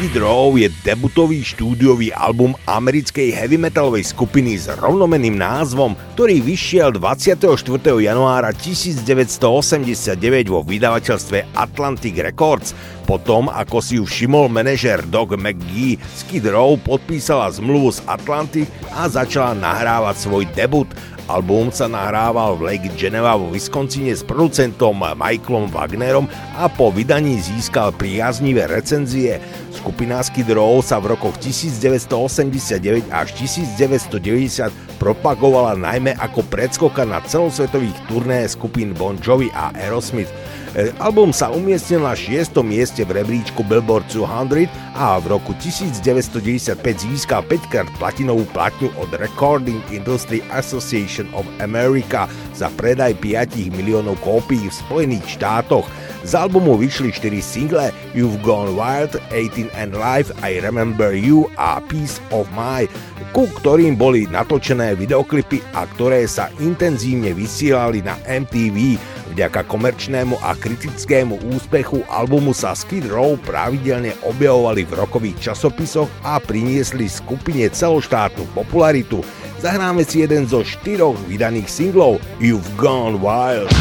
Skid Row je debutový štúdiový album americkej heavy metalovej skupiny s rovnomenným názvom, ktorý vyšiel 24. januára 1989 vo vydavateľstve Atlantic Records. Potom, ako si ju všimol manažer Doug McGee, Skid Row podpísala zmluvu s Atlantic a začala nahrávať svoj debut. Album sa nahrával v Lake Geneva vo Wisconsine s producentom Michaelom Wagnerom a po vydaní získal priaznivé recenzie. Skupina Skid Row sa v rokoch 1989 až 1990 propagovala najmä ako predskoka na celosvetových turné skupín Bon Jovi a Aerosmith. E, album sa umiestnil na 6. mieste v rebríčku Billboard 200 a v roku 1995 získal 5 krát platinovú platňu od Recording Industry Association of America za predaj 5 miliónov kópií v Spojených štátoch. Z albumu vyšli 4 single You've Gone Wild, 18 and Life, I Remember You a Peace of My, ku ktorým boli natočené videoklipy a ktoré sa intenzívne vysielali na MTV. Vďaka komerčnému a kritickému úspechu albumu sa Skid Row pravidelne objavovali v rokových časopisoch a priniesli skupine celoštátnu popularitu. Zahráme si jeden zo štyroch vydaných singlov You've Gone Wild.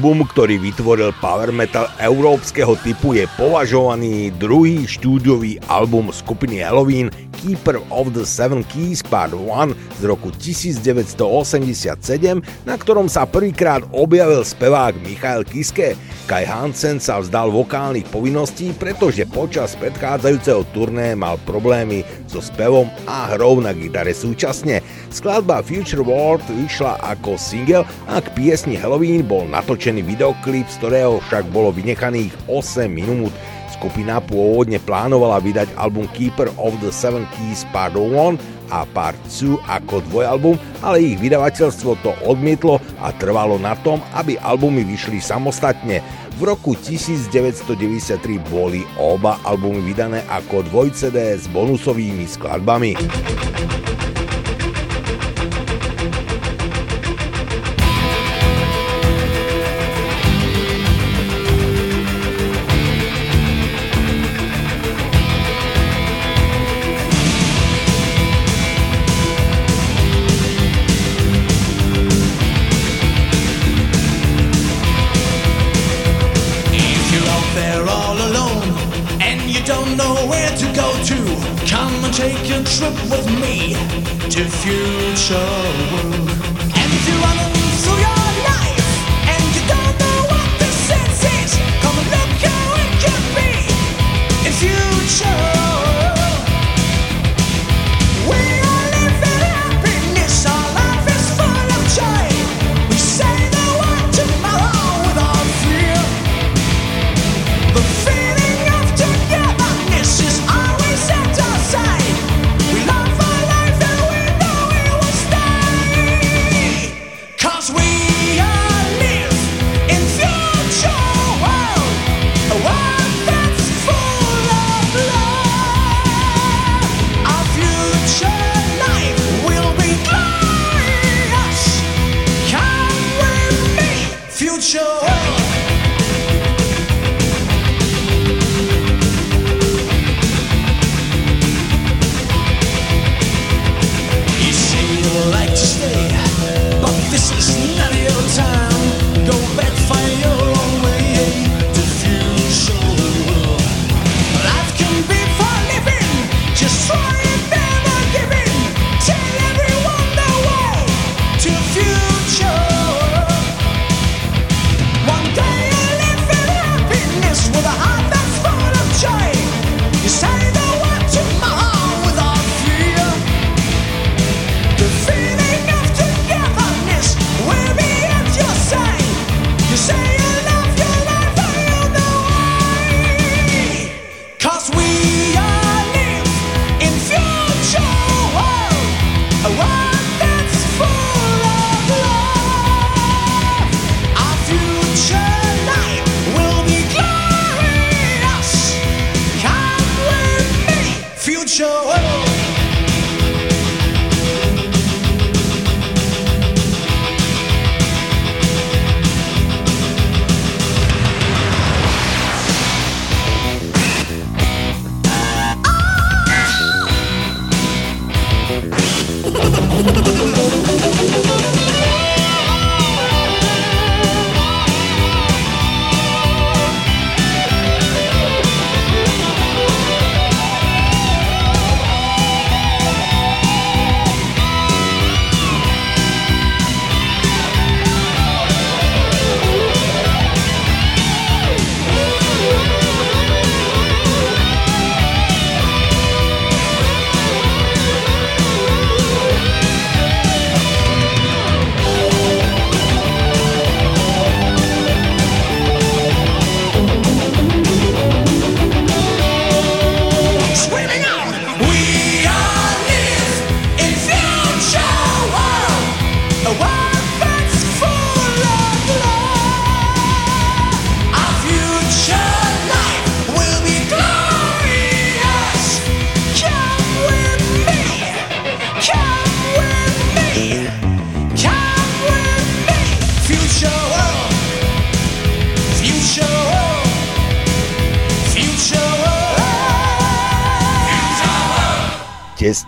Album, ktorý vytvoril power metal európskeho typu, je považovaný druhý štúdiový album skupiny Halloween Keeper of the Seven Keys Part 1 z roku 1987, na ktorom sa prvýkrát objavil spevák Michael Kiske. Kai Hansen sa vzdal vokálnych povinností, pretože počas predchádzajúceho turné mal problémy so spevom a hrou na gitare súčasne. Skladba Future World vyšla ako single a k piesni Halloween bol natočený videoklip, z ktorého však bolo vynechaných 8 minút. Skupina pôvodne plánovala vydať album Keeper of the Seven Keys Part 1 a Part 2 ako dvojalbum, ale ich vydavateľstvo to odmietlo a trvalo na tom, aby albumy vyšli samostatne. V roku 1993 boli oba albumy vydané ako dvoj CD s bonusovými skladbami.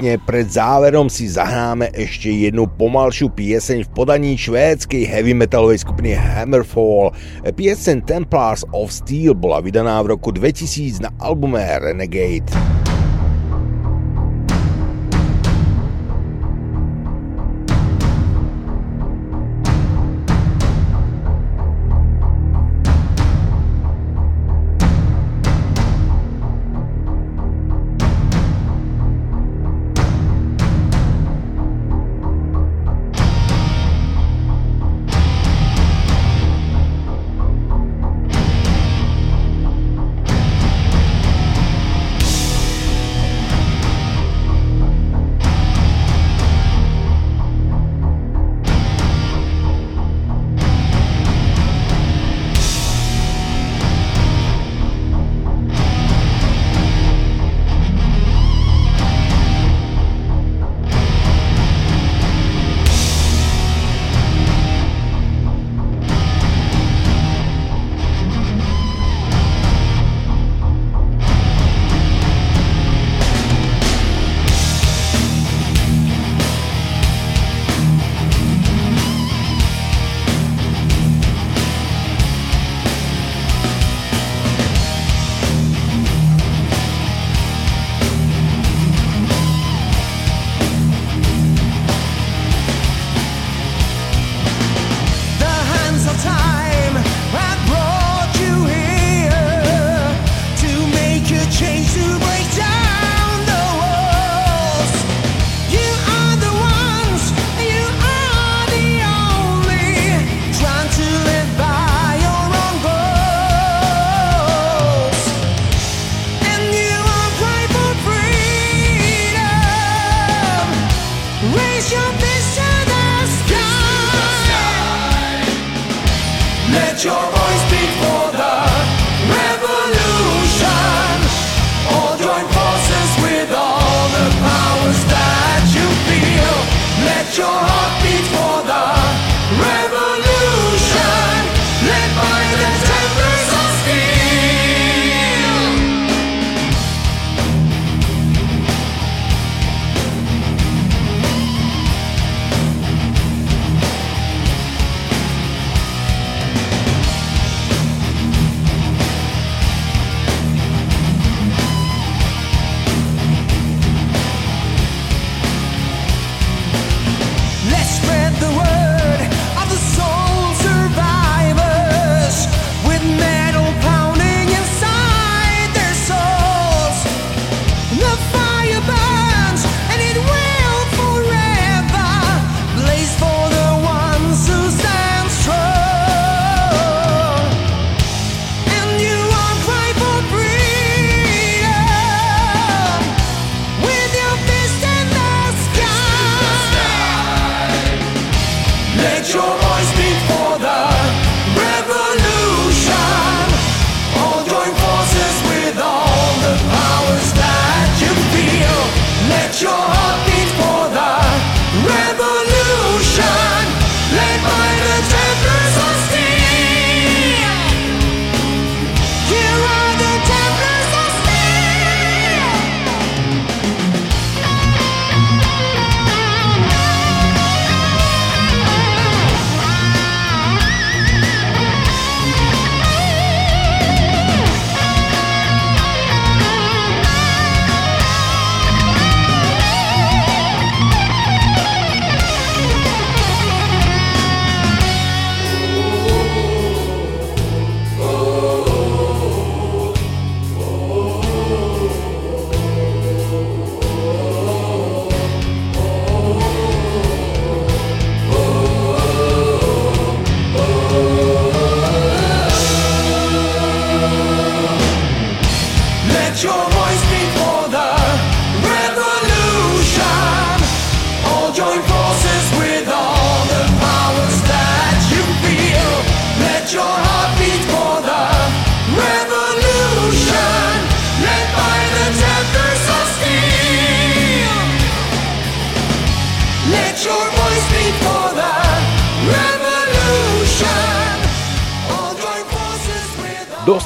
Tesne pred záverom si zahráme ešte jednu pomalšiu pieseň v podaní švédskej heavy metalovej skupiny Hammerfall. Pieseň Templars of Steel bola vydaná v roku 2000 na albume Renegade.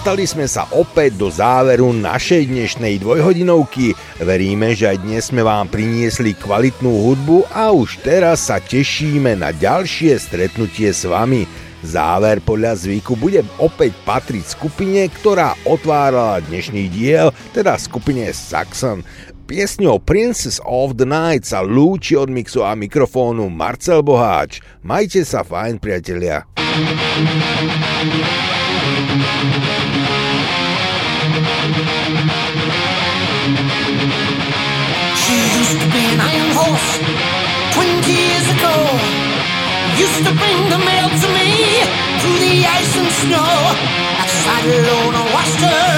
Dostali sme sa opäť do záveru našej dnešnej dvojhodinovky. Veríme, že aj dnes sme vám priniesli kvalitnú hudbu a už teraz sa tešíme na ďalšie stretnutie s vami. Záver podľa zvyku bude opäť patriť skupine, ktorá otvárala dnešný diel, teda skupine Saxon. Piesňou Princess of the Night sa lúči od mixu a mikrofónu Marcel Boháč. Majte sa fajn, priatelia. She Used to bring the mail to me through the ice and snow. That Cyclone washed her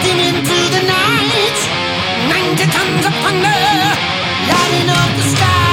steaming through the night. 90 tons of thunder lighting up the sky.